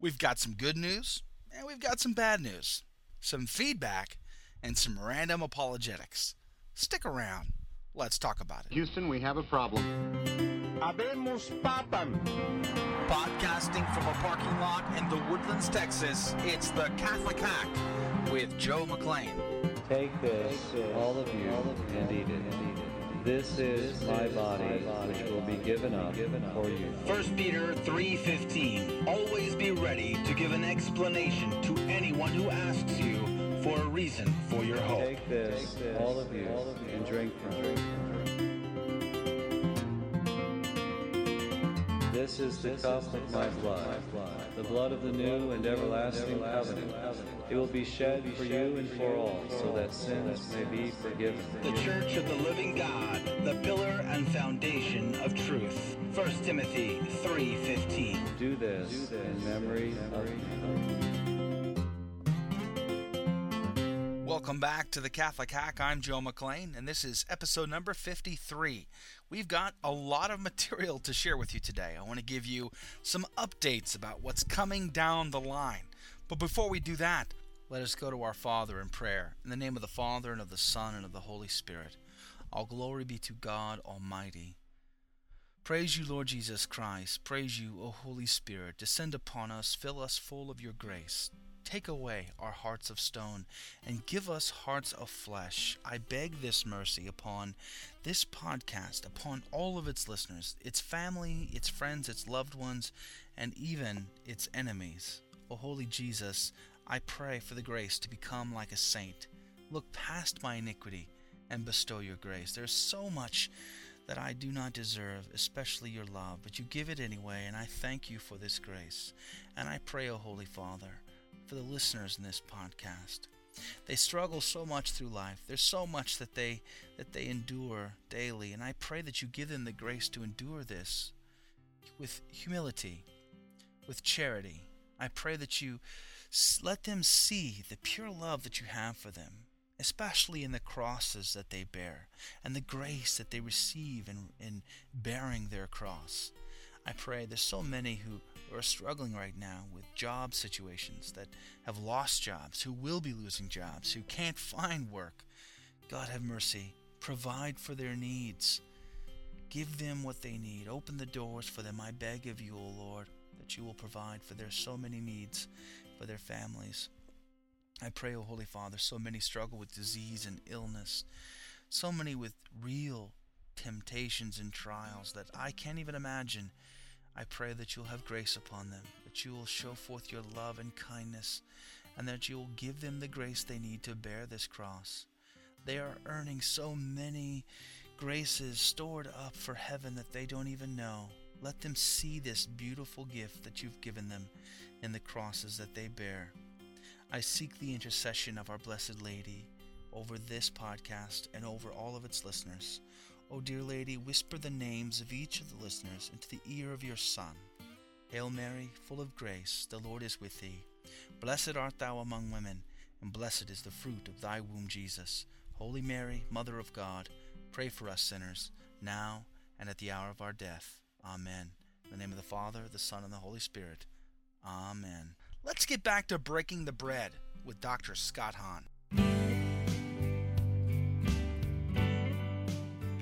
We've got some good news, and we've got some bad news, some feedback, and some random apologetics. Stick around. Let's talk about it. Houston, we have a problem. Habemos papan. Podcasting from a parking lot in the Woodlands, Texas, it's the Catholic Hack with Joe McLean. Take this, all of you, Eat and eat it. This is my body, which will be given up for you. 1 Peter 3:15 Always be ready to give an explanation to anyone who asks you for a reason for your hope. Take this, all of you, and drink from it. This is the cup of my blood, the blood of the new and everlasting covenant. It will be shed for you and for all, so that sins may be forgiven. The Church of the Living God, the pillar and foundation of truth. 1 Timothy 3:15 Do this in memory of me. Welcome back to the Catholic Hack. I'm Joe McLean, and this is episode number 53. We've got a lot of material to share with you today. I want to give you some updates about what's coming down the line. But before we do that, let us go to our Father in prayer. In the name of the Father, and of the Son, and of the Holy Spirit. All glory be to God Almighty. Praise you, Lord Jesus Christ. Praise you, O Holy Spirit. Descend upon us, fill us full of your grace. Take away our hearts of stone and give us hearts of flesh. I beg this mercy upon this podcast, upon all of its listeners, its family, its friends, its loved ones, and even its enemies. O holy Jesus, I pray for the grace to become like a saint. Look past my iniquity and bestow your grace. There's so much that I do not deserve, especially your love, but you give it anyway, and I thank you for this grace. And I pray, O Holy Father, for the listeners in this podcast. They struggle so much through life. There's so much that they that they endure daily, and I pray that you give them the grace to endure this with humility, with charity. I pray that you let them see the pure love that you have for them, especially in the crosses that they bear and the grace that they receive in, in bearing their cross. I pray there's so many who are struggling right now with job situations that have lost jobs, who will be losing jobs, who can't find work. God have mercy. Provide for their needs. Give them what they need. Open the doors for them. I beg of you, O Lord, that you will provide for their so many needs for their families. I pray, O Holy Father, so many struggle with disease and illness, so many with real temptations and trials that I can't even imagine. I pray that you'll have grace upon them, that you will show forth your love and kindness, and that you will give them the grace they need to bear this cross. They are earning so many graces stored up for heaven that they don't even know. Let them see this beautiful gift that you've given them in the crosses that they bear. I seek the intercession of our Blessed Lady over this podcast and over all of its listeners. O dear Lady, whisper the names of each of the listeners into the ear of your Son. Hail Mary, full of grace, the Lord is with thee. Blessed art thou among women, and blessed is the fruit of thy womb, Jesus. Holy Mary, Mother of God, pray for us sinners, now and at the hour of our death. Amen. In the name of the Father, the Son, and the Holy Spirit. Amen. Let's get back to breaking the bread with Dr. Scott Hahn.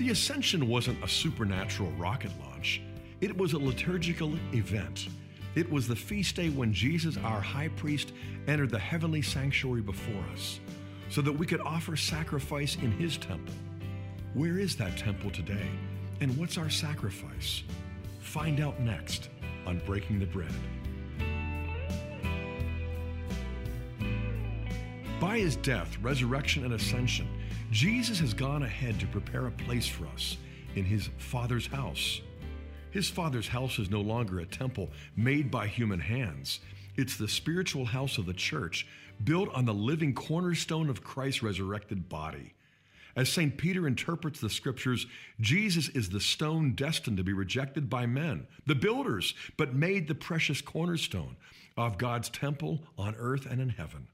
The ascension wasn't a supernatural rocket launch, it was a liturgical event. It was the feast day when Jesus, our high priest, entered the heavenly sanctuary before us so that we could offer sacrifice in his temple. Where is that temple today? And what's our sacrifice? Find out next on Breaking the Bread. By his death, resurrection, and ascension, Jesus has gone ahead to prepare a place for us in his Father's house. His Father's house is no longer a temple made by human hands. It's the spiritual house of the church, built on the living cornerstone of Christ's resurrected body. As St. Peter interprets the scriptures, Jesus is the stone destined to be rejected by men, the builders, but made the precious cornerstone of God's temple on earth and in heaven.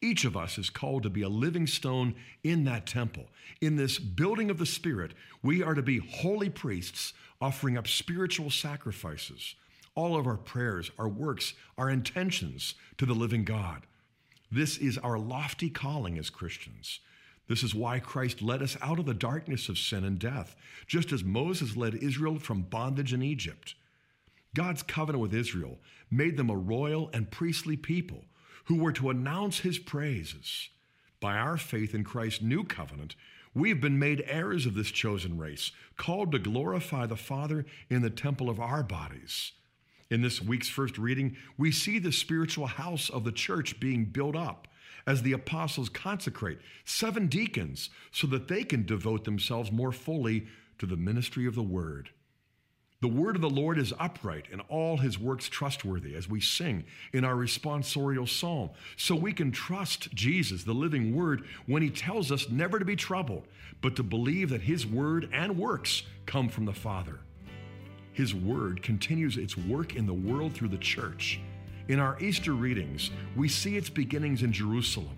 Each of us is called to be a living stone in that temple. In this building of the Spirit, we are to be holy priests offering up spiritual sacrifices. all of our prayers, our works, our intentions to the living God. This is our lofty calling as Christians. This is why Christ led us out of the darkness of sin and death, just as Moses led Israel from bondage in Egypt. God's covenant with Israel made them a royal and priestly people who were to announce his praises. By our faith in Christ's new covenant, we have been made heirs of this chosen race, called to glorify the Father in the temple of our bodies. In this week's first reading, we see the spiritual house of the church being built up as the apostles consecrate seven deacons so that they can devote themselves more fully to the ministry of the word. The word of the Lord is upright and all his works trustworthy, as we sing in our responsorial psalm. So we can trust Jesus, the living word, when he tells us never to be troubled, but to believe that his word and works come from the Father. His word continues its work in the world through the church. In our Easter readings, we see its beginnings in Jerusalem.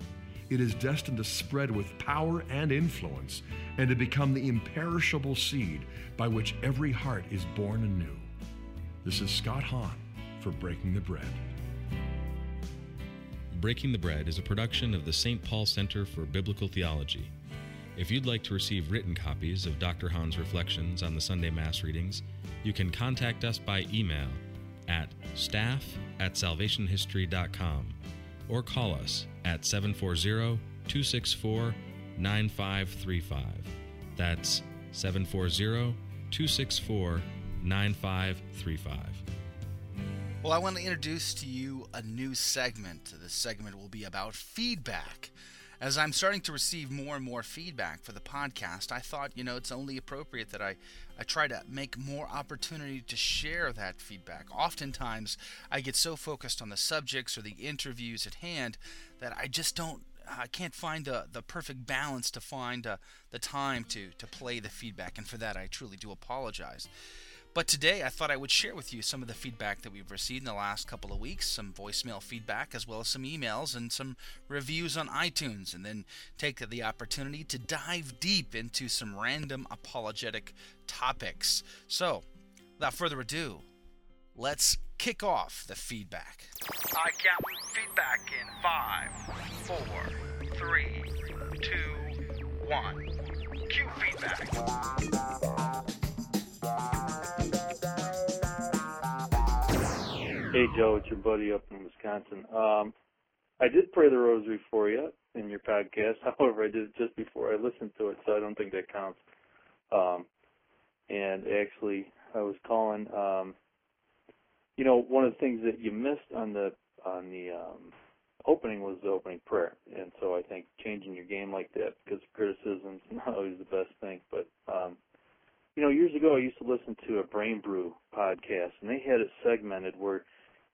It is destined to spread with power and influence and to become the imperishable seed by which every heart is born anew. This is Scott Hahn for Breaking the Bread. Breaking the Bread is a production of the St. Paul Center for Biblical Theology. If you'd like to receive written copies of Dr. Hahn's reflections on the Sunday Mass readings, you can contact us by email at staff at salvationhistory.com or call us at 740 264 9535. That's 740 264 9535. Well, I want to introduce to you a new segment. This segment will be about feedback. As I'm starting to receive more and more feedback for the podcast, I thought, you know, it's only appropriate that I, I try to make more opportunity to share that feedback. Oftentimes, I get so focused on the subjects or the interviews at hand that I just don't I can't find the, the perfect balance to find uh, the time to, to play the feedback, and for that I truly do apologize. But today I thought I would share with you some of the feedback that we've received in the last couple of weeks, some voicemail feedback, as well as some emails and some reviews on iTunes, and then take the opportunity to dive deep into some random apologetic topics. So, without further ado, let's kick off the feedback. I count feedback in five, four, three, two, one. Cue feedback. Hey Joe, it's your buddy up in Wisconsin. Um, I did pray the rosary for you in your podcast. However, I did it just before I listened to it, so I don't think that counts. Um, and actually, I was calling. Um, you know, one of the things that you missed on the on the um, opening was the opening prayer, and so I think changing your game like that because criticism's not always the best thing. But um, you know, years ago I used to listen to a Brain Brew podcast, and they had it segmented where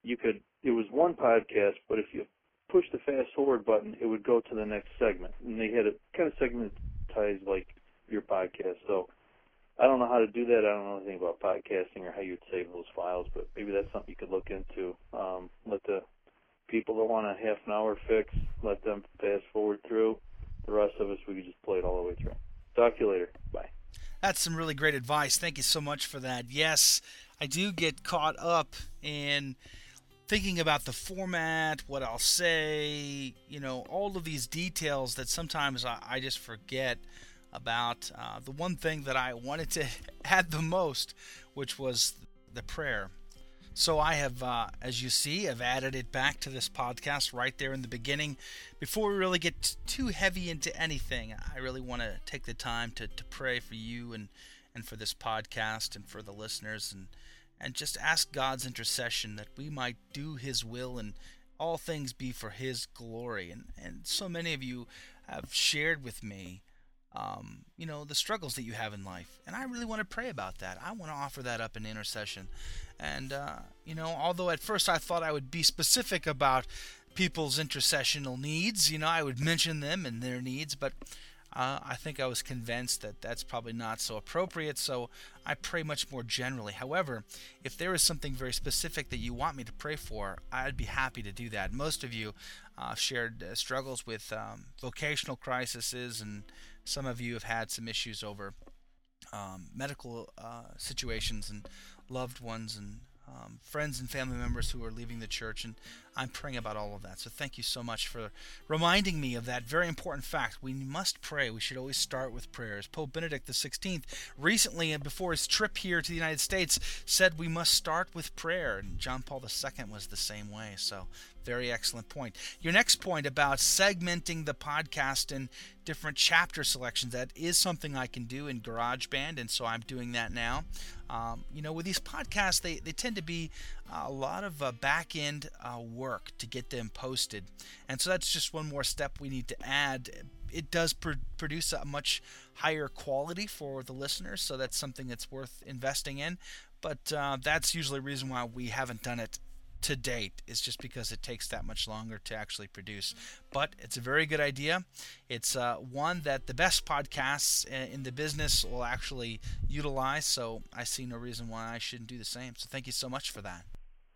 you could it was one podcast, but if you push the fast forward button, it would go to the next segment, and they had it kind of segmentized like your podcast. So I don't know how to do that. I don't know anything about podcasting or how you'd save those files, but maybe that's something you could look into. Um, let the people that want a half an hour fix, let them fast forward through. The rest of us, we could just play it all the way through. Talk to you later. Bye. That's some really great advice. Thank you so much for that. Yes, I do get caught up in thinking about the format, what I'll say, you know, all of these details that sometimes I, I just forget about. Uh, the one thing that I wanted to add the most, which was the prayer. So I have, uh, as you see, I've added it back to this podcast right there in the beginning. Before we really get t- too heavy into anything, I really want to take the time to, to pray for you and, and for this podcast and for the listeners and and just ask God's intercession that we might do His will and all things be for His glory. And and so many of you have shared with me um, you know, the struggles that you have in life. And I really want to pray about that. I want to offer that up in intercession. And, uh, you know, although at first I thought I would be specific about people's intercessional needs, you know, I would mention them and their needs, but uh, I think I was convinced that that's probably not so appropriate, so I pray much more generally. However, if there is something very specific that you want me to pray for, I'd be happy to do that. Most of you uh, shared uh, struggles with um, vocational crises and some of you have had some issues over um, medical uh, situations and loved ones and um, friends and family members who are leaving the church, and I'm praying about all of that. So thank you so much for reminding me of that very important fact. We must pray. We should always start with prayers. Pope Benedict XVI recently, and before his trip here to the United States, said we must start with prayer, and John Paul II was the same way. So very excellent point. Your next point about segmenting the podcast in different chapter selections, that is something I can do in GarageBand, and so I'm doing that now. Um, you know, with these podcasts, they, they tend to be a lot of uh, back end uh, work to get them posted. And so that's just one more step we need to add. It does pr- produce a much higher quality for the listeners, so that's something that's worth investing in. But uh, that's usually a reason why we haven't done it to date is just because it takes that much longer to actually produce. But it's a very good idea. It's uh, one that the best podcasts in the business will actually utilize. So I see no reason why I shouldn't do the same. So thank you so much for that.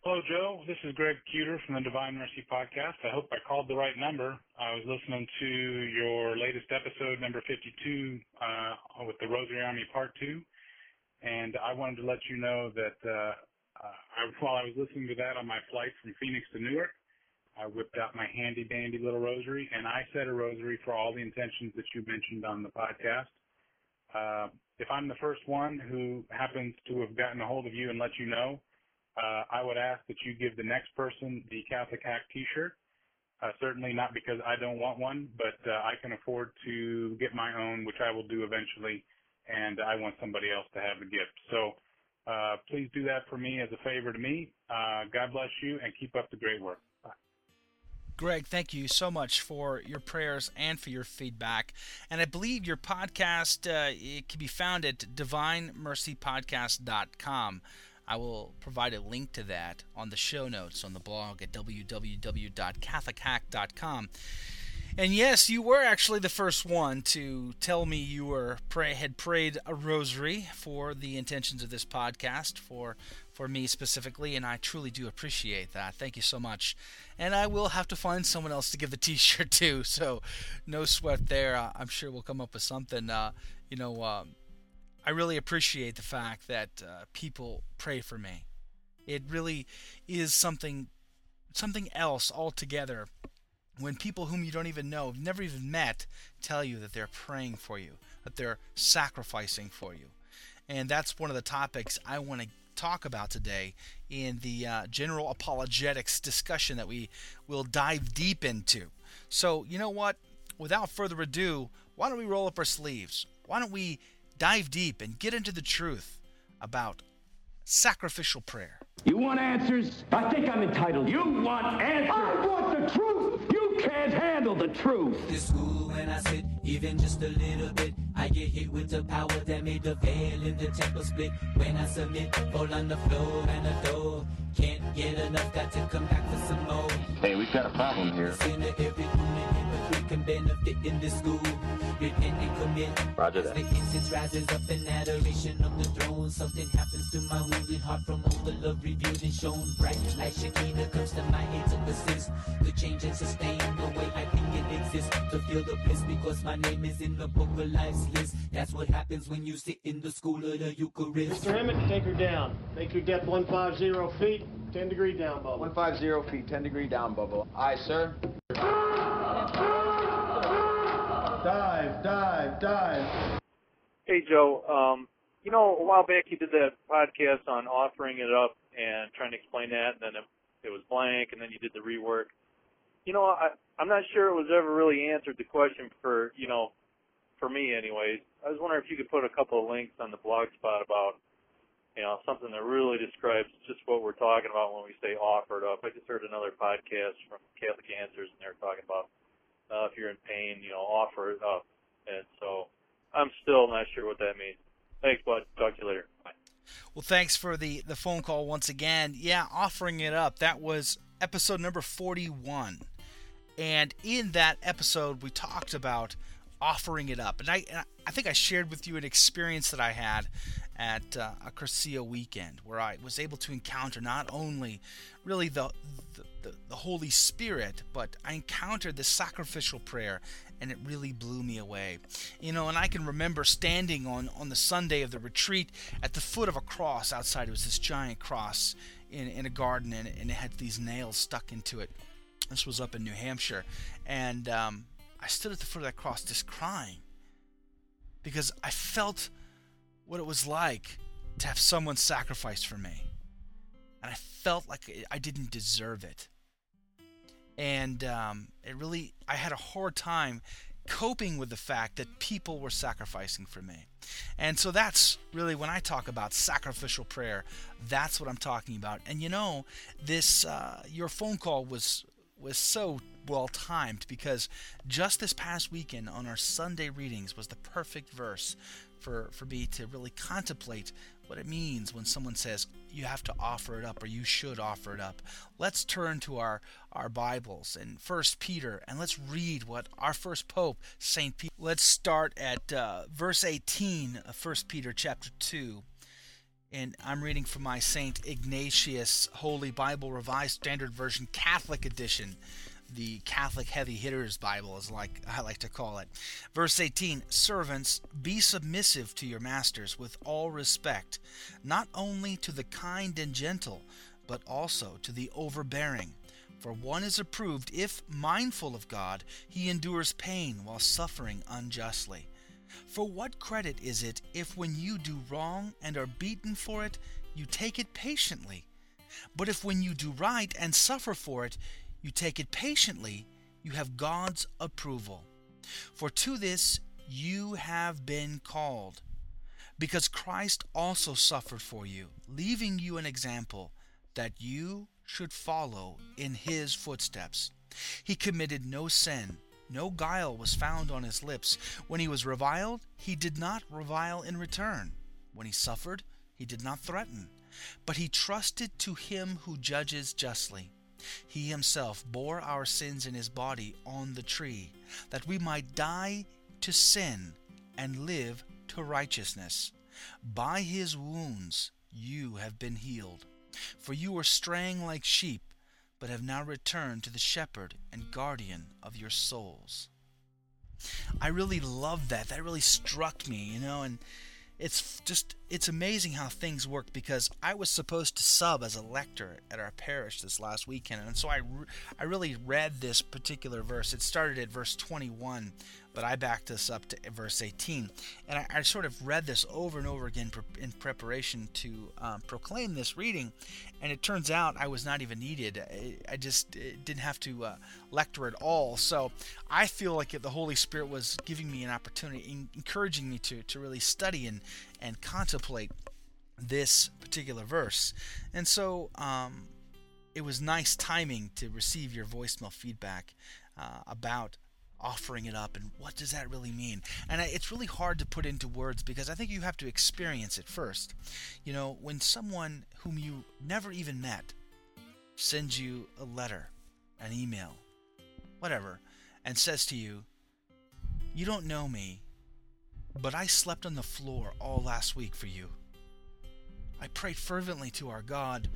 Hello, Joe. This is Greg Cuter from the Divine Mercy Podcast. I hope I called the right number. I was listening to your latest episode, number 52, uh, with the Rosary Army Part 2. And I wanted to let you know that uh, I, while I was listening to that on my flight from Phoenix to Newark, I whipped out my handy dandy little rosary and I said a rosary for all the intentions that you mentioned on the podcast. Uh, if I'm the first one who happens to have gotten a hold of you and let you know, uh, I would ask that you give the next person the Catholic Hack T-shirt. Uh, certainly not because I don't want one, but uh, I can afford to get my own, which I will do eventually, and I want somebody else to have the gift. So uh, please do that for me as a favor to me. Uh, God bless you and keep up the great work. Greg, thank you so much for your prayers and for your feedback. And I believe your podcast uh, it can be found at divinemercypodcast.com. I will provide a link to that on the show notes on the blog at www.catholichack.com. And yes, you were actually the first one to tell me you were pray, had prayed a rosary for the intentions of this podcast for for me specifically, and I truly do appreciate that. Thank you so much. And I will have to find someone else to give the T-shirt to, so no sweat there. I'm sure we'll come up with something. Uh, you know, um, I really appreciate the fact that uh, people pray for me. It really is something something else altogether when people whom you don't even know, never even met, tell you that they're praying for you, that they're sacrificing for you. And that's one of the topics I want to talk about today in the uh, general apologetics discussion that we will dive deep into. So, you know what? Without further ado, why don't we roll up our sleeves? Why don't we dive deep and get into the truth about sacrificial prayer? You want answers? I think I'm entitled. You want answers? I want the truth. You can't handle the truth. This school when I sit, even just a little bit, I get hit with the power that made the veil in the temple split. When I submit, fall on the floor and the door. Can't get enough, got to come back for some more. Hey, we've got a problem here. Sinner every human hypocrite can benefit in this school. Repent and commit. Roger that. The incense rises up in adoration of the throne. Something happens to my wounded heart from all the love revealed and shown. Bright like Shekinah comes to my aid to assist. The change and sustain the way I think it exists. To feel the bliss because my name is in the book of life's list. That's what happens when you sit in the school of the Eucharist. Mr. Emmett, take her down. Make your depth 150 feet, 10 degree down bubble. 150 feet, 10 degree down bubble. Aye, sir. Dive, dive, dive. Hey, Joe. Um, you know, a while back you did that podcast on offering it up and trying to explain that, and then it, it was blank, and then you did the rework. You know, I, I'm not sure it was ever really answered the question for, you know, for me anyways. I was wondering if you could put a couple of links on the blog spot about, you know, something that really describes just what we're talking about when we say offered up. I just heard another podcast from Catholic Answers, and they're talking about uh, if you're in pain, you know, offer it up. And so I'm still not sure what that means. Thanks, bud. Talk to you later. Bye. Well, thanks for the, the phone call once again. Yeah, offering it up. That was episode number 41. And in that episode, we talked about offering it up. And I, I think I shared with you an experience that I had at uh, a Cursillo weekend where I was able to encounter not only really the, the, the Holy Spirit, but I encountered this sacrificial prayer and it really blew me away. You know, and I can remember standing on, on the Sunday of the retreat at the foot of a cross outside. It was this giant cross in, in a garden and, and it had these nails stuck into it. This was up in New Hampshire. And um, I stood at the foot of that cross just crying because I felt what it was like to have someone sacrifice for me. And I felt like I didn't deserve it and um, it really I had a hard time coping with the fact that people were sacrificing for me. And so that's really when I talk about sacrificial prayer, that's what I'm talking about. And you know, this uh, your phone call was was so well timed because just this past weekend on our Sunday readings was the perfect verse for, for me to really contemplate what it means when someone says you have to offer it up or you should offer it up. Let's turn to our, our Bibles and First Peter and let's read what our first Pope, St. Peter. Let's start at uh, verse 18 of First Peter chapter 2 and I'm reading from my St. Ignatius Holy Bible Revised Standard Version Catholic Edition the Catholic heavy hitters Bible, is like I like to call it. Verse 18 Servants, be submissive to your masters with all respect, not only to the kind and gentle, but also to the overbearing. For one is approved if, mindful of God, he endures pain while suffering unjustly. For what credit is it if, when you do wrong and are beaten for it, you take it patiently? But if, when you do right and suffer for it, you take it patiently, you have God's approval. For to this you have been called, because Christ also suffered for you, leaving you an example that you should follow in his footsteps. He committed no sin, no guile was found on his lips. When he was reviled, he did not revile in return. When he suffered, he did not threaten, but he trusted to him who judges justly. He himself bore our sins in his body on the tree, that we might die to sin and live to righteousness. By his wounds you have been healed. For you were straying like sheep, but have now returned to the shepherd and guardian of your souls. I really love that. That really struck me, you know, and it's just it's amazing how things work because I was supposed to sub as a lector at our parish this last weekend, and so I, re- I really read this particular verse. It started at verse 21 but I backed this up to verse 18. And I, I sort of read this over and over again in preparation to um, proclaim this reading. And it turns out I was not even needed. I, I just didn't have to uh, lecture at all. So I feel like the Holy Spirit was giving me an opportunity, encouraging me to, to really study and, and contemplate this particular verse. And so um, it was nice timing to receive your voicemail feedback uh, about offering it up and what does that really mean? And it's really hard to put into words because i think you have to experience it first. You know when someone whom you never even met sends you a letter an email whatever and says to you you don't know me but i slept on the floor all last week for you. I prayed fervently to our god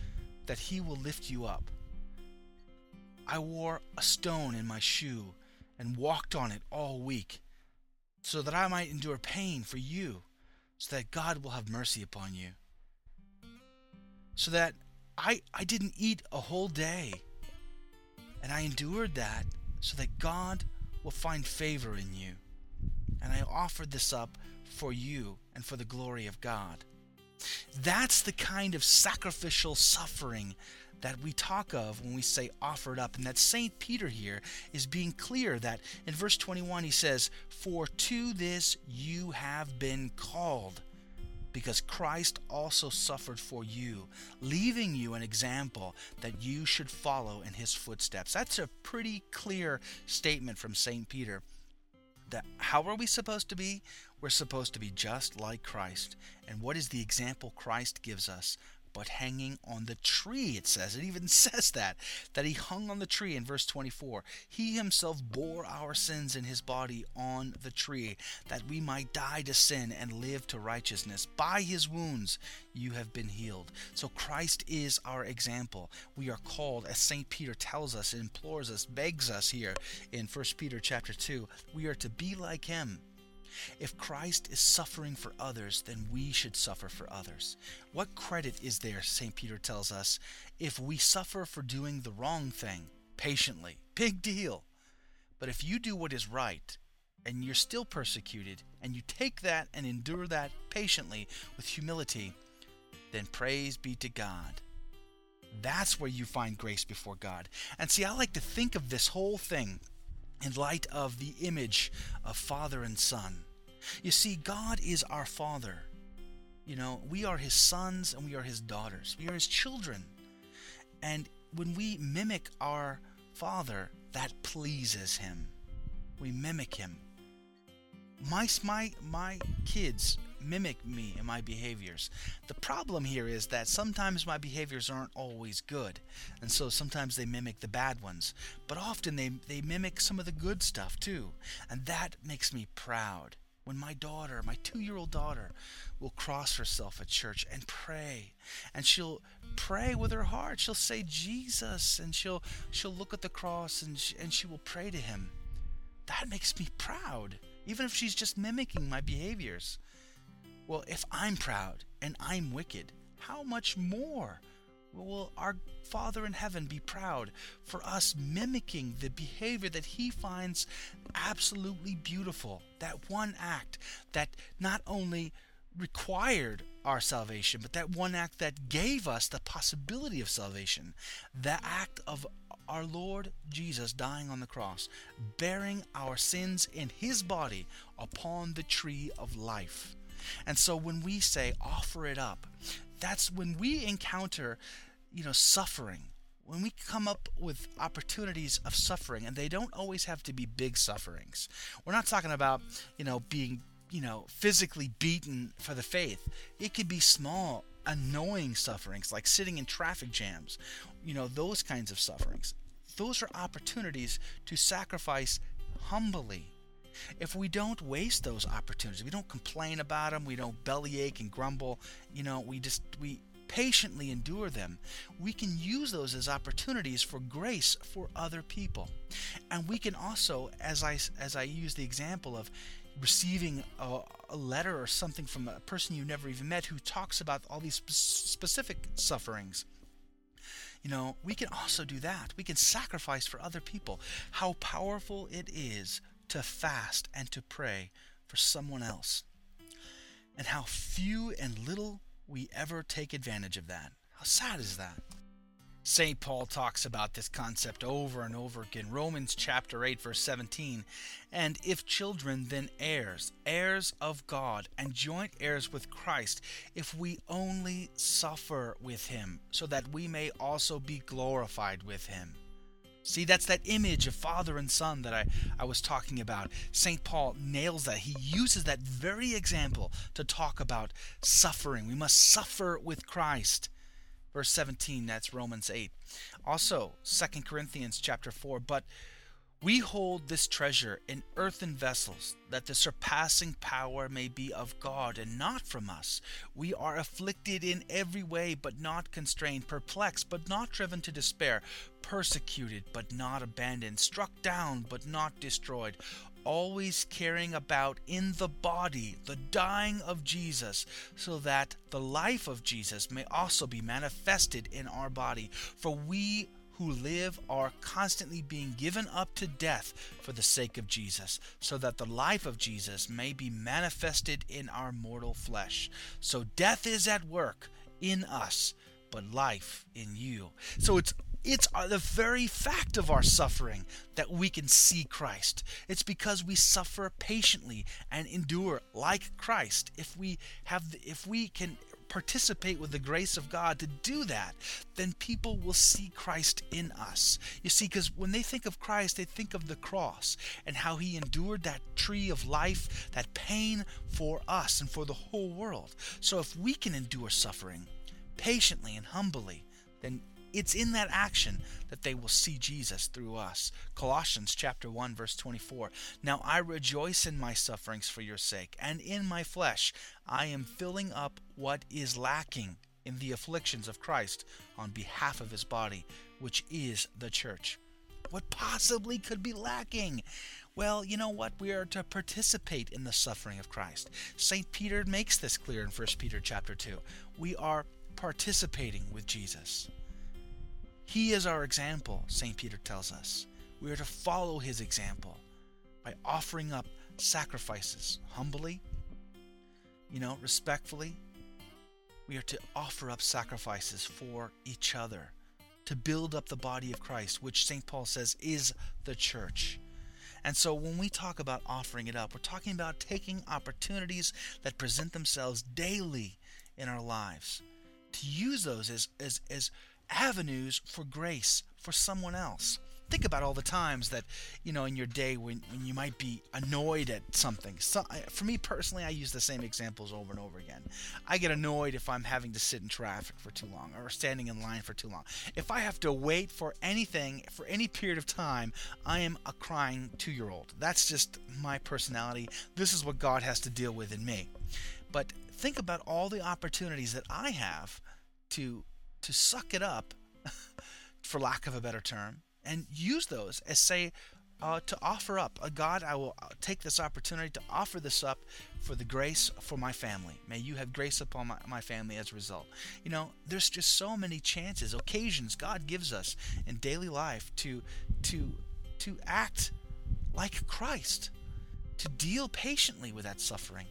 that he will lift you up. I wore a stone in my shoe and walked on it all week, so that I might endure pain for you, so that God will have mercy upon you. So that I, I didn't eat a whole day, and I endured that so that God will find favor in you. And I offered this up for you and for the glory of God. That's the kind of sacrificial suffering that we talk of when we say offered up. And that St. Peter here is being clear that in verse 21 he says, For to this you have been called, because Christ also suffered for you, leaving you an example that you should follow in his footsteps. That's a pretty clear statement from St. Peter. That how are we supposed to be? We're supposed to be just like Christ. And what is the example Christ gives us? But hanging on the tree, it says. It even says that, that he hung on the tree in verse 24. He himself bore our sins in his body on the tree, that we might die to sin and live to righteousness. By his wounds you have been healed. So Christ is our example. We are called, as St. Peter tells us, implores us, begs us here in 1 Peter chapter 2, we are to be like him. If Christ is suffering for others, then we should suffer for others. What credit is there, St. Peter tells us, if we suffer for doing the wrong thing patiently? Big deal. But if you do what is right, and you're still persecuted, and you take that and endure that patiently with humility, then praise be to God. That's where you find grace before God. And see, I like to think of this whole thing in light of the image of Father and Son. You see, God is our Father. You know, we are His sons and we are His daughters. We are His children. And when we mimic our Father, that pleases Him. We mimic Him. My, my, my kids mimic me in my behaviors. The problem here is that sometimes my behaviors aren't always good, and so sometimes they mimic the bad ones. But often they, they mimic some of the good stuff too, and that makes me proud. When my daughter, my two year old daughter, will cross herself at church and pray, and she'll pray with her heart. She'll say Jesus, and she'll she'll look at the cross and she, and she will pray to Him. That makes me proud, even if she's just mimicking my behaviors. Well, if I'm proud and I'm wicked, how much more will our Father in heaven be proud for us mimicking the behavior that He finds absolutely beautiful? That one act that not only required our salvation, but that one act that gave us the possibility of salvation. The act of our Lord Jesus dying on the cross, bearing our sins in His body upon the tree of life. And so when we say offer it up, that's when we encounter, you know, suffering. When we come up with opportunities of suffering, and they don't always have to be big sufferings. We're not talking about, you know, being, you know, physically beaten for the faith. It could be small, annoying sufferings like sitting in traffic jams, you know, those kinds of sufferings. Those are opportunities to sacrifice humbly if we don't waste those opportunities, we don't complain about them, we don't bellyache and grumble, you know, we just we patiently endure them, we can use those as opportunities for grace for other people. And we can also, as I as I use the example of receiving a, a letter or something from a person you never even met who talks about all these sp- specific sufferings you know, we can also do that. We can sacrifice for other people. How powerful it is to fast and to pray for someone else. And how few and little we ever take advantage of that. How sad is that? St. Paul talks about this concept over and over again. Romans chapter 8 verse 17. And if children then heirs, heirs of God and joint heirs with Christ, if we only suffer with him, so that we may also be glorified with him. See, that's that image of father and son that I, I was talking about. St. Paul nails that. He uses that very example to talk about suffering. We must suffer with Christ. Verse 17, that's Romans 8. Also, 2 Corinthians chapter 4, but we hold this treasure in earthen vessels, that the surpassing power may be of God and not from us. We are afflicted in every way, but not constrained, perplexed, but not driven to despair, persecuted, but not abandoned, struck down, but not destroyed, always carrying about in the body the dying of Jesus, so that the life of Jesus may also be manifested in our body. For we who live are constantly being given up to death for the sake of Jesus, so that the life of Jesus may be manifested in our mortal flesh. So death is at work in us, but life in you. So it's it's the very fact of our suffering that we can see Christ. It's because we suffer patiently and endure like Christ. If we have the, if we can participate with the grace of God to do that, then people will see Christ in us. You see, because when they think of Christ, they think of the cross and how he endured that tree of life, that pain for us and for the whole world. So if we can endure suffering, patiently and humbly, then it's in that action that they will see Jesus through us. Colossians chapter 1 verse 24. Now I rejoice in my sufferings for your sake, and in my flesh I am filling up what is lacking in the afflictions of Christ on behalf of his body, which is the church. What possibly could be lacking? Well, you know what? We are to participate in the suffering of Christ. St. Peter makes this clear in 1 Peter chapter 2. We are participating with Jesus. He is our example, St. Peter tells us. We are to follow his example by offering up sacrifices humbly, you know, respectfully. We are to offer up sacrifices for each other to build up the body of Christ, which St. Paul says is the church. And so when we talk about offering it up, we're talking about taking opportunities that present themselves daily in our lives to use those as, as, as avenues for grace for someone else. Think about all the times that, you know, in your day when, when you might be annoyed at something. So, for me personally, I use the same examples over and over again. I get annoyed if I'm having to sit in traffic for too long or standing in line for too long. If I have to wait for anything for any period of time, I am a crying two year old. That's just my personality. This is what God has to deal with in me. But think about all the opportunities that I have to to suck it up, for lack of a better term, and use those as say uh, to offer up. Uh, God, I will uh, take this opportunity to offer this up for the grace for my family. May you have grace upon my, my family as a result. You know, there's just so many chances, occasions God gives us in daily life to to to act like Christ, to deal patiently with that suffering,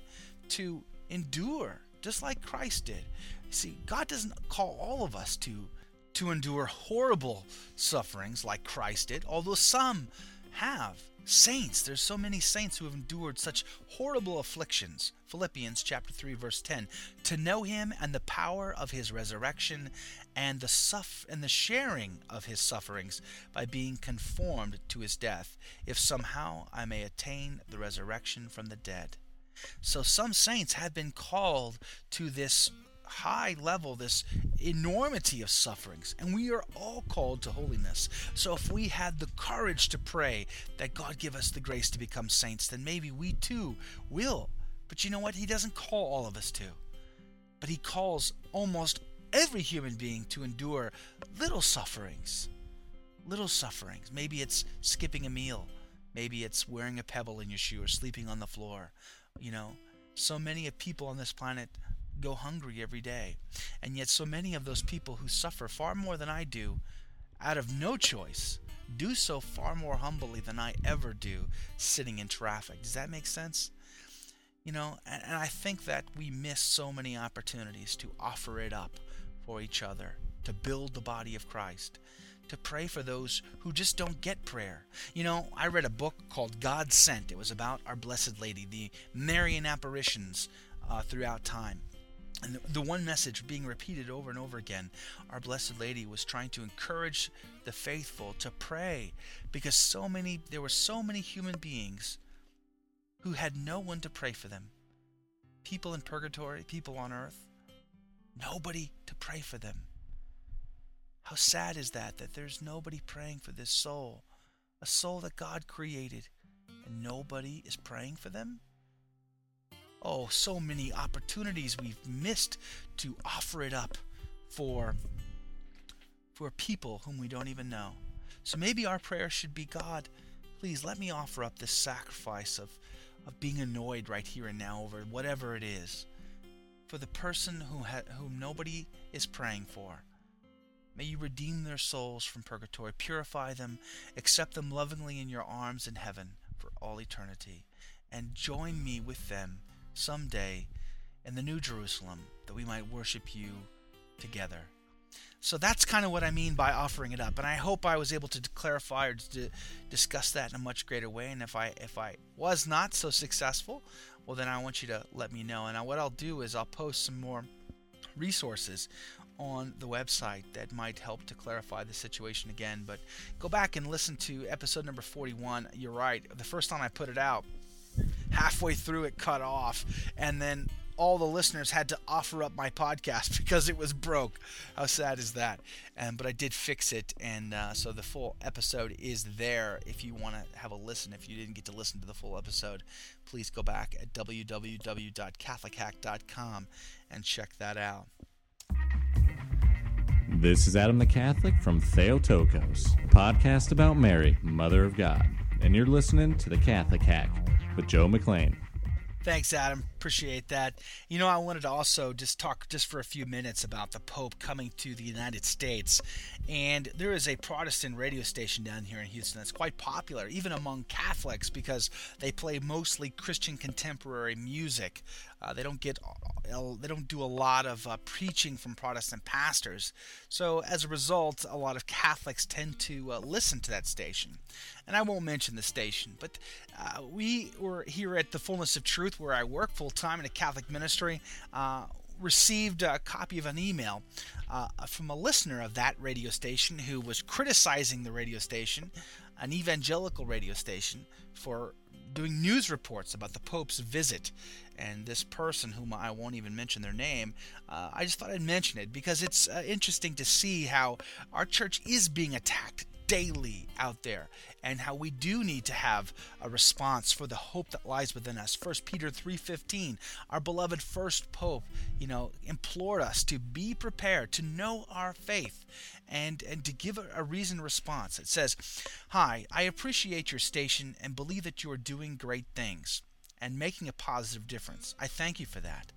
to endure just like Christ did. See, God doesn't call all of us to to endure horrible sufferings like Christ did, although some have. Saints, there's so many saints who have endured such horrible afflictions. Philippians chapter 3 verse 10. To know him and the power of his resurrection and the suff and the sharing of his sufferings by being conformed to his death, if somehow I may attain the resurrection from the dead. So some saints have been called to this high level, this enormity of sufferings, and we are all called to holiness. So if we had the courage to pray that God give us the grace to become saints, then maybe we too will. But you know what? He doesn't call all of us to. But he calls almost every human being to endure little sufferings. Little sufferings. Maybe it's skipping a meal. Maybe it's wearing a pebble in your shoe or sleeping on the floor. You know, so many of people on this planet go hungry every day. And yet, so many of those people who suffer far more than I do, out of no choice, do so far more humbly than I ever do sitting in traffic. Does that make sense? You know, and, and I think that we miss so many opportunities to offer it up for each other, to build the body of Christ to pray for those who just don't get prayer. You know, I read a book called God Sent. It was about our Blessed Lady, the Marian apparitions uh, throughout time. And the, the one message being repeated over and over again, our Blessed Lady was trying to encourage the faithful to pray because so many there were so many human beings who had no one to pray for them. People in purgatory, people on earth, nobody to pray for them. How sad is that, that there's nobody praying for this soul, a soul that God created, and nobody is praying for them? Oh, so many opportunities we've missed to offer it up for, for people whom we don't even know. So maybe our prayer should be God, please let me offer up this sacrifice of, of being annoyed right here and now over whatever it is for the person who ha- whom nobody is praying for May you redeem their souls from purgatory, purify them, accept them lovingly in your arms in heaven for all eternity, and join me with them some day in the New Jerusalem that we might worship you together. So that's kind of what I mean by offering it up, and I hope I was able to clarify or to discuss that in a much greater way. And if I if I was not so successful, well then I want you to let me know. And what I'll do is I'll post some more resources on the website that might help to clarify the situation again. But go back and listen to episode number 41. You're right. The first time I put it out, halfway through it cut off, and then all the listeners had to offer up my podcast because it was broke. How sad is that? And but I did fix it, and uh, so the full episode is there. If you want to have a listen, if you didn't get to listen to the full episode, please go back at www.catholichack.com and check that out. This is Adam the Catholic from Theotokos, a podcast about Mary, Mother of God, and you're listening to the Catholic Hack with Joe McLean. Thanks, Adam. Appreciate that. You know, I wanted to also just talk just for a few minutes about the Pope coming to the United States. And there is a Protestant radio station down here in Houston that's quite popular, even among Catholics, because they play mostly Christian contemporary music. Uh, they don't get they don't do a lot of uh, preaching from Protestant pastors. So as a result, a lot of Catholics tend to uh, listen to that station. And I won't mention the station, but uh, we were here at the Fullness of Truth, where I work full time in a Catholic ministry. Uh, received a copy of an email uh, from a listener of that radio station who was criticizing the radio station, an evangelical radio station, for doing news reports about the Pope's visit. And this person, whom I won't even mention their name, uh, I just thought I'd mention it because it's uh, interesting to see how our church is being attacked daily out there and how we do need to have a response for the hope that lies within us. 1 Peter 3:15, our beloved first pope, you know, implored us to be prepared to know our faith and and to give a, a reasoned response. It says, "Hi, I appreciate your station and believe that you are doing great things and making a positive difference. I thank you for that."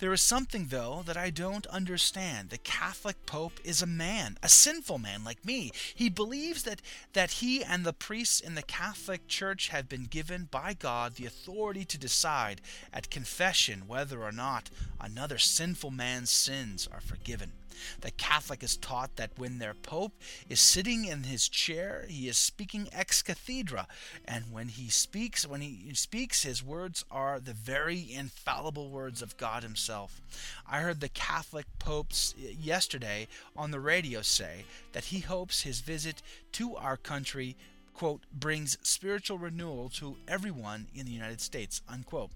There is something, though, that I don't understand. The Catholic Pope is a man, a sinful man like me. He believes that, that he and the priests in the Catholic Church have been given by God the authority to decide at confession whether or not another sinful man's sins are forgiven. The Catholic is taught that when their Pope is sitting in his chair, he is speaking ex cathedra, and when he speaks, when he speaks, his words are the very infallible words of God Himself. I heard the Catholic popes yesterday on the radio say that he hopes his visit to our country quote brings spiritual renewal to everyone in the United States unquote.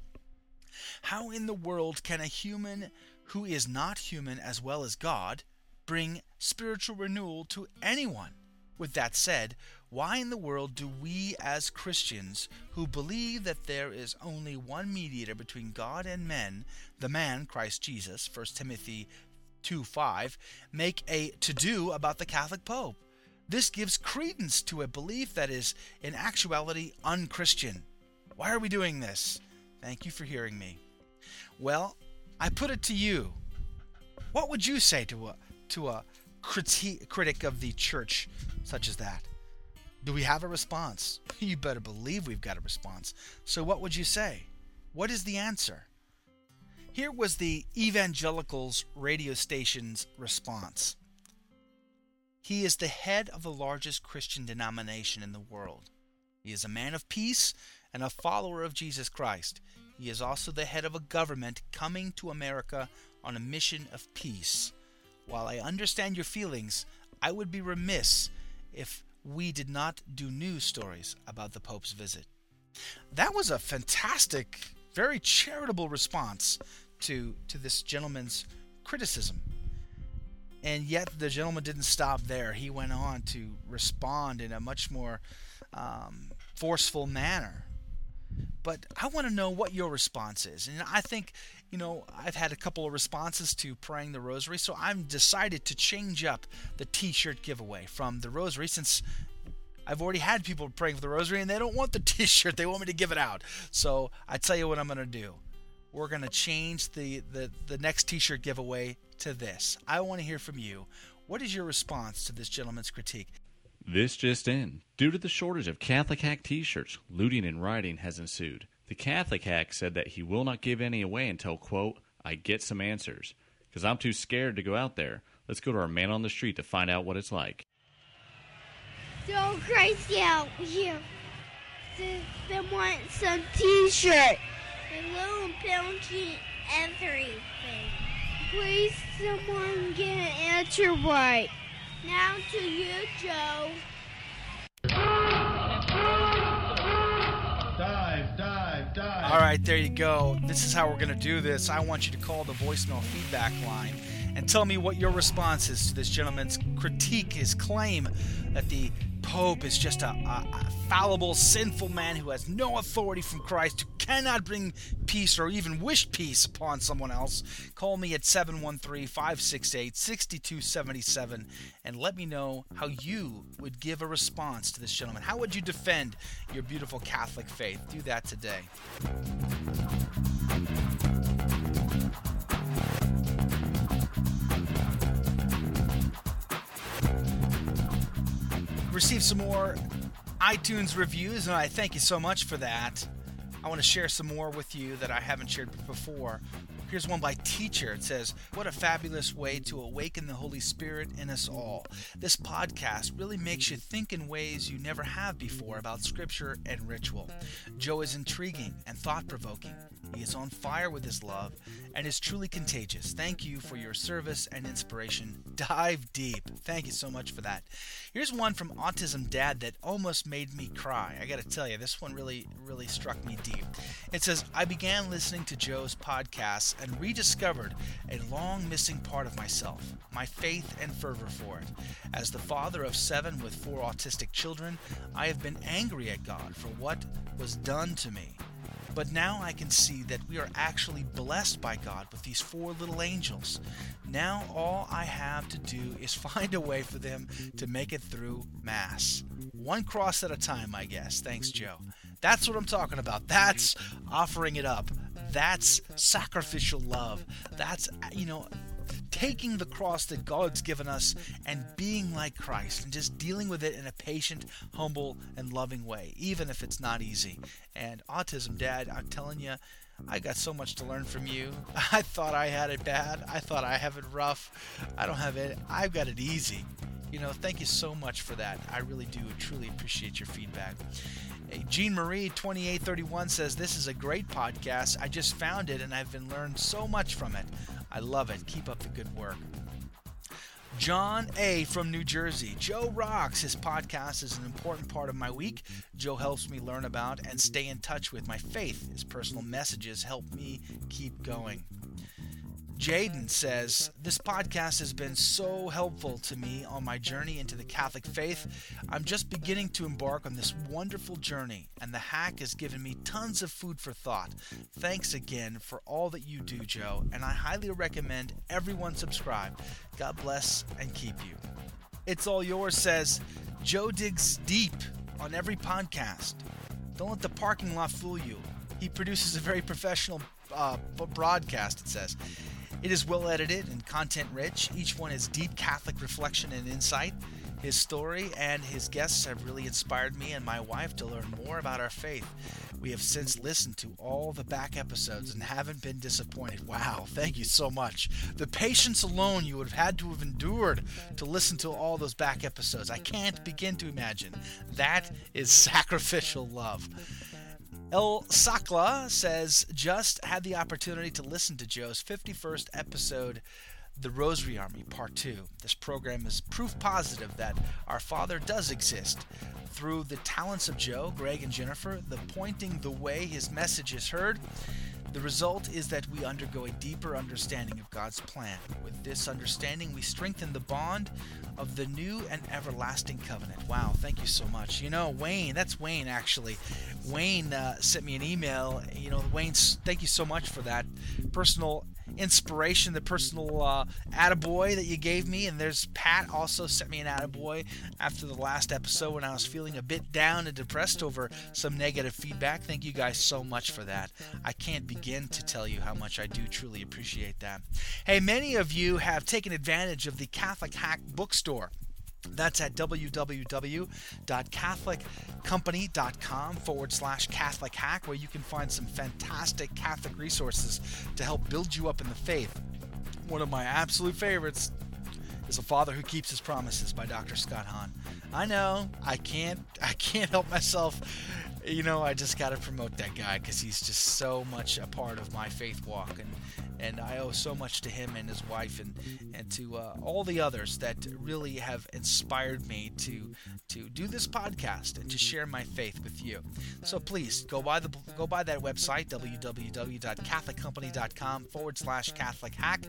How in the world can a human who is not human as well as God, bring spiritual renewal to anyone. With that said, why in the world do we as Christians, who believe that there is only one mediator between God and men, the man Christ Jesus, 1 Timothy 2 5, make a to do about the Catholic Pope? This gives credence to a belief that is in actuality unchristian. Why are we doing this? Thank you for hearing me. Well, I put it to you. What would you say to a to a criti- critic of the church such as that? Do we have a response? You better believe we've got a response. So what would you say? What is the answer? Here was the evangelicals radio station's response. He is the head of the largest Christian denomination in the world. He is a man of peace and a follower of Jesus Christ. He is also the head of a government coming to America on a mission of peace. While I understand your feelings, I would be remiss if we did not do news stories about the Pope's visit. That was a fantastic, very charitable response to, to this gentleman's criticism. And yet, the gentleman didn't stop there. He went on to respond in a much more um, forceful manner but I want to know what your response is. And I think, you know, I've had a couple of responses to praying the rosary, so I've decided to change up the t shirt giveaway from the rosary since I've already had people praying for the rosary and they don't want the t shirt, they want me to give it out. So I tell you what I'm going to do. We're going to change the, the, the next t shirt giveaway to this. I want to hear from you. What is your response to this gentleman's critique? This just in. Due to the shortage of Catholic Hack t shirts, looting and rioting has ensued. The Catholic Hack said that he will not give any away until, quote, I get some answers. Because I'm too scared to go out there. Let's go to our man on the street to find out what it's like. So crazy out here. They, want some t shirt. A little bounty everything. Please, someone get an answer right. Now to you, Joe. Dive, dive, dive. All right, there you go. This is how we're going to do this. I want you to call the voicemail feedback line and tell me what your response is to this gentleman's critique, his claim that the Pope is just a, a, a, fallible, sinful man who has no authority from Christ, who cannot bring peace or even wish peace upon someone else. Call me at 713 568 6277 and let me know how you would give a response to this gentleman. How would you defend your beautiful Catholic faith? Do that today. Received some more iTunes reviews, and I thank you so much for that. I want to share some more with you that I haven't shared before. Here's one by Teacher. It says, What a fabulous way to awaken the Holy Spirit in us all. This podcast really makes you think in ways you never have before about Scripture and ritual. Joe is intriguing and thought provoking. He is on fire with his love and is truly contagious. Thank you for your service and inspiration. Dive deep. Thank you so much for that. Here's one from Autism Dad that almost made me cry. I got to tell you, this one really, really struck me deep. It says, I began listening to Joe's podcasts and rediscovered a long missing part of myself, my faith and fervor for it. As the father of seven with four autistic children, I have been angry at God for what was done to me. But now I can see that we are actually blessed by God with these four little angels. Now all I have to do is find a way for them to make it through Mass. One cross at a time, I guess. Thanks, Joe. That's what I'm talking about. That's offering it up. That's sacrificial love. That's, you know, taking the cross that God's given us and being like Christ and just dealing with it in a patient, humble, and loving way, even if it's not easy. And Autism Dad, I'm telling you, I got so much to learn from you. I thought I had it bad. I thought I have it rough. I don't have it. I've got it easy. You know, thank you so much for that. I really do truly appreciate your feedback. Jean Marie 2831 says this is a great podcast. I just found it and I've been learned so much from it. I love it. Keep up the good work. John A. from New Jersey. Joe rocks. His podcast is an important part of my week. Joe helps me learn about and stay in touch with my faith. His personal messages help me keep going. Jaden says, This podcast has been so helpful to me on my journey into the Catholic faith. I'm just beginning to embark on this wonderful journey, and the hack has given me tons of food for thought. Thanks again for all that you do, Joe, and I highly recommend everyone subscribe. God bless and keep you. It's All Yours says, Joe digs deep on every podcast. Don't let the parking lot fool you. He produces a very professional uh, broadcast, it says. It is well edited and content rich. Each one has deep Catholic reflection and insight. His story and his guests have really inspired me and my wife to learn more about our faith. We have since listened to all the back episodes and haven't been disappointed. Wow, thank you so much. The patience alone you would have had to have endured to listen to all those back episodes. I can't begin to imagine. That is sacrificial love. El Sakla says, just had the opportunity to listen to Joe's 51st episode, The Rosary Army, Part 2. This program is proof positive that our Father does exist. Through the talents of Joe, Greg, and Jennifer, the pointing the way his message is heard, the result is that we undergo a deeper understanding of God's plan. With this understanding, we strengthen the bond of the new and everlasting covenant. Wow, thank you so much. You know, Wayne, that's Wayne actually. Wayne uh, sent me an email. You know, Wayne, thank you so much for that personal inspiration, the personal uh, attaboy that you gave me. And there's Pat also sent me an attaboy after the last episode when I was feeling a bit down and depressed over some negative feedback. Thank you guys so much for that. I can't begin to tell you how much I do truly appreciate that. Hey, many of you have taken advantage of the Catholic Hack bookstore. That's at www.catholiccompany.com forward slash Catholic Hack, where you can find some fantastic Catholic resources to help build you up in the faith. One of my absolute favorites is A Father Who Keeps His Promises by Dr. Scott Hahn. I know I can't I can't help myself you know, I just got to promote that guy because he's just so much a part of my faith walk, and and I owe so much to him and his wife, and and to uh, all the others that really have inspired me to to do this podcast and to share my faith with you. So please go by the go by that website www.catholiccompany.com forward slash Catholic Hack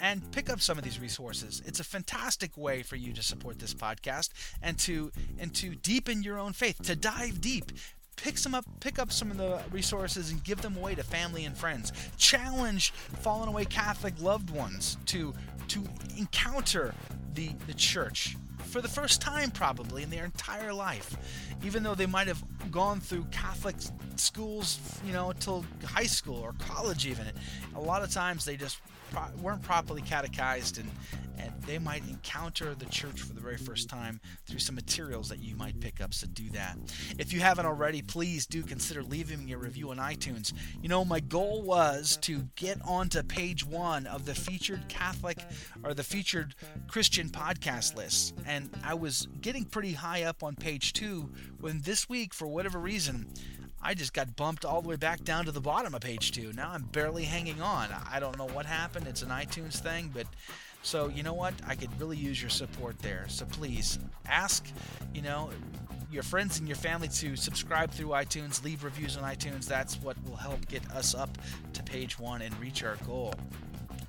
and pick up some of these resources. It's a fantastic way for you to support this podcast and to and to deepen your own faith, to dive deep pick some up pick up some of the resources and give them away to family and friends. Challenge fallen away catholic loved ones to to encounter the the church for the first time probably in their entire life. Even though they might have gone through catholic schools you know till high school or college even a lot of times they just pro- weren't properly catechized and and they might encounter the church for the very first time through some materials that you might pick up. So do that. If you haven't already, please do consider leaving me a review on iTunes. You know, my goal was to get onto page one of the featured Catholic or the featured Christian podcast lists, and I was getting pretty high up on page two when this week, for whatever reason, I just got bumped all the way back down to the bottom of page two. Now I'm barely hanging on. I don't know what happened. It's an iTunes thing, but so, you know what? I could really use your support there. So please ask, you know, your friends and your family to subscribe through iTunes, leave reviews on iTunes. That's what will help get us up to page one and reach our goal.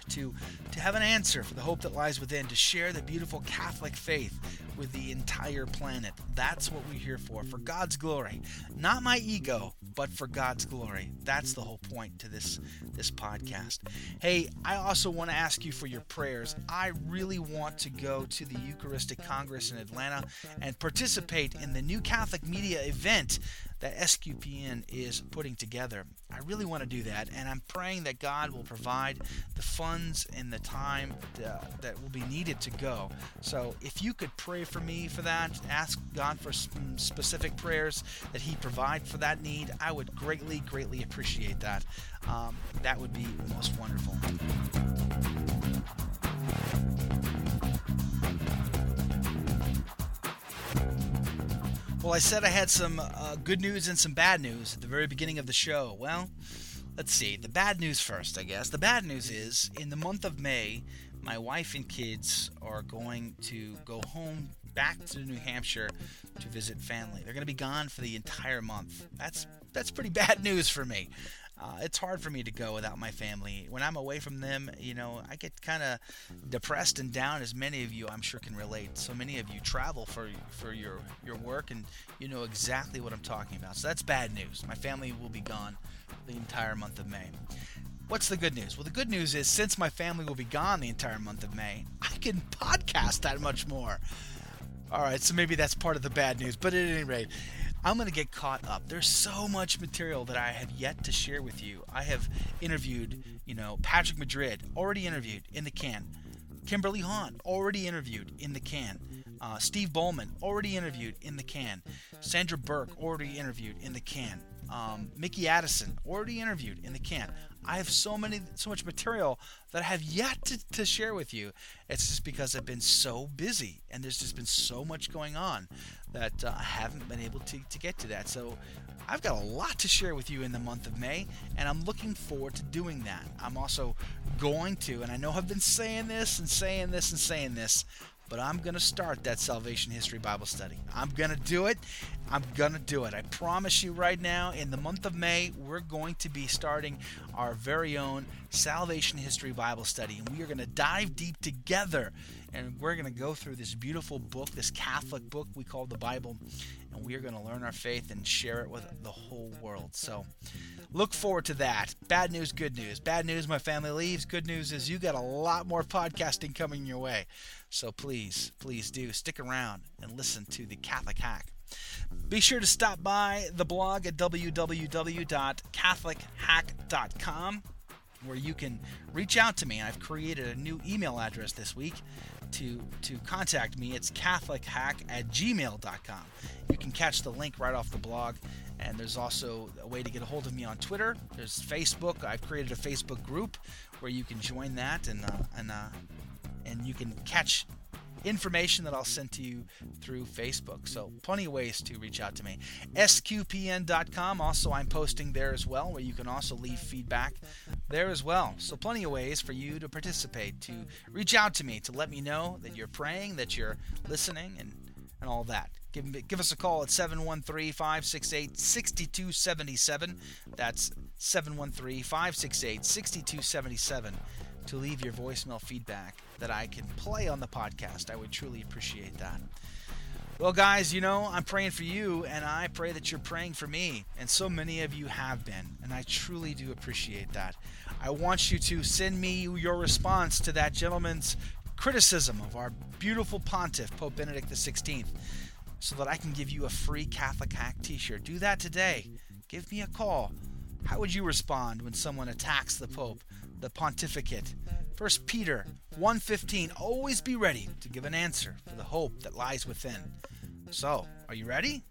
To, to have an answer for the hope that lies within, to share the beautiful Catholic faith with the entire planet. That's what we're here for, for God's glory. Not my ego, but for God's glory. That's the whole point to this this podcast. Hey, I also want to ask you for your prayers. I really want to go to the Eucharistic Congress in Atlanta and participate in the New Catholic Media event that SQPN is putting together. I really want to do that, and I'm praying that God will provide the funds and the time that will be needed to go. So if you could pray for me for that, ask God for some specific prayers that He provide for that need, I would greatly, greatly appreciate that. Um, that would be most wonderful. Well, I said I had some uh, good news and some bad news at the very beginning of the show. Well, let's see. The bad news first, I guess. The bad news is in the month of May, my wife and kids are going to go home back to New Hampshire to visit family. They're going to be gone for the entire month. That's that's pretty bad news for me. Uh, it's hard for me to go without my family. When I'm away from them, you know, I get kind of depressed and down, as many of you I'm sure can relate. So many of you travel for for your your work, and you know exactly what I'm talking about. So that's bad news. My family will be gone the entire month of May. What's the good news? Well, the good news is since my family will be gone the entire month of May, I can podcast that much more. All right, so maybe that's part of the bad news, but at any rate, I'm going to get caught up. There's so much material that I have yet to share with you. I have interviewed, you know, Patrick Madrid, already interviewed in the can. Kimberly Hahn, already interviewed in the can. Uh, Steve Bowman, already interviewed in the can. Sandra Burke, already interviewed in the can. Um, Mickey Addison, already interviewed in the can. I have so many, so much material that I have yet to, to share with you. It's just because I've been so busy and there's just been so much going on that uh, I haven't been able to, to get to that. So I've got a lot to share with you in the month of May, and I'm looking forward to doing that. I'm also going to, and I know I've been saying this and saying this and saying this, but I'm going to start that salvation history Bible study. I'm going to do it. I'm going to do it. I promise you right now, in the month of May, we're going to be starting our very own salvation history Bible study. And we are going to dive deep together and we're going to go through this beautiful book, this Catholic book we call the Bible, and we are going to learn our faith and share it with the whole world. So look forward to that. Bad news, good news. Bad news, my family leaves. Good news is you got a lot more podcasting coming your way. So please, please do stick around and listen to the Catholic Hack. Be sure to stop by the blog at www.catholichack.com where you can reach out to me. I've created a new email address this week to, to contact me. It's catholichack at gmail.com. You can catch the link right off the blog. And there's also a way to get a hold of me on Twitter. There's Facebook. I've created a Facebook group where you can join that and uh, and uh, and you can catch information that I'll send to you through Facebook. So, plenty of ways to reach out to me. SQPN.com, also, I'm posting there as well, where you can also leave feedback there as well. So, plenty of ways for you to participate, to reach out to me, to let me know that you're praying, that you're listening, and, and all that. Give, give us a call at 713 568 6277. That's 713 568 6277 to leave your voicemail feedback that I can play on the podcast. I would truly appreciate that. Well, guys, you know, I'm praying for you, and I pray that you're praying for me. And so many of you have been, and I truly do appreciate that. I want you to send me your response to that gentleman's criticism of our beautiful pontiff, Pope Benedict XVI, so that I can give you a free Catholic Hack t shirt. Do that today. Give me a call. How would you respond when someone attacks the Pope? The pontificate. 1 Peter 1:15 Always be ready to give an answer for the hope that lies within. So, are you ready?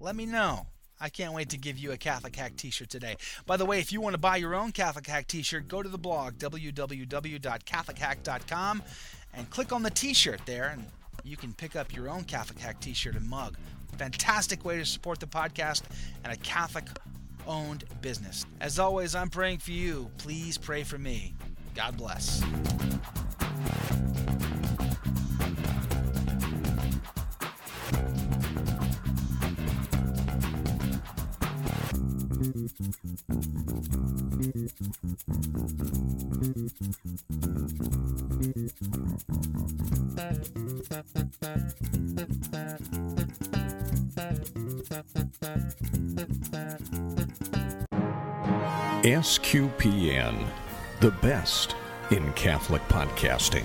Let me know. I can't wait to give you a Catholic Hack t-shirt today. By the way, if you want to buy your own Catholic Hack t-shirt, go to the blog www.catholichack.com and click on the t-shirt there and you can pick up your own Catholic Hack t-shirt and mug. Fantastic way to support the podcast and a Catholic owned business. As always, I'm praying for you. Please pray for me. God bless. SQPN, the best in Catholic podcasting.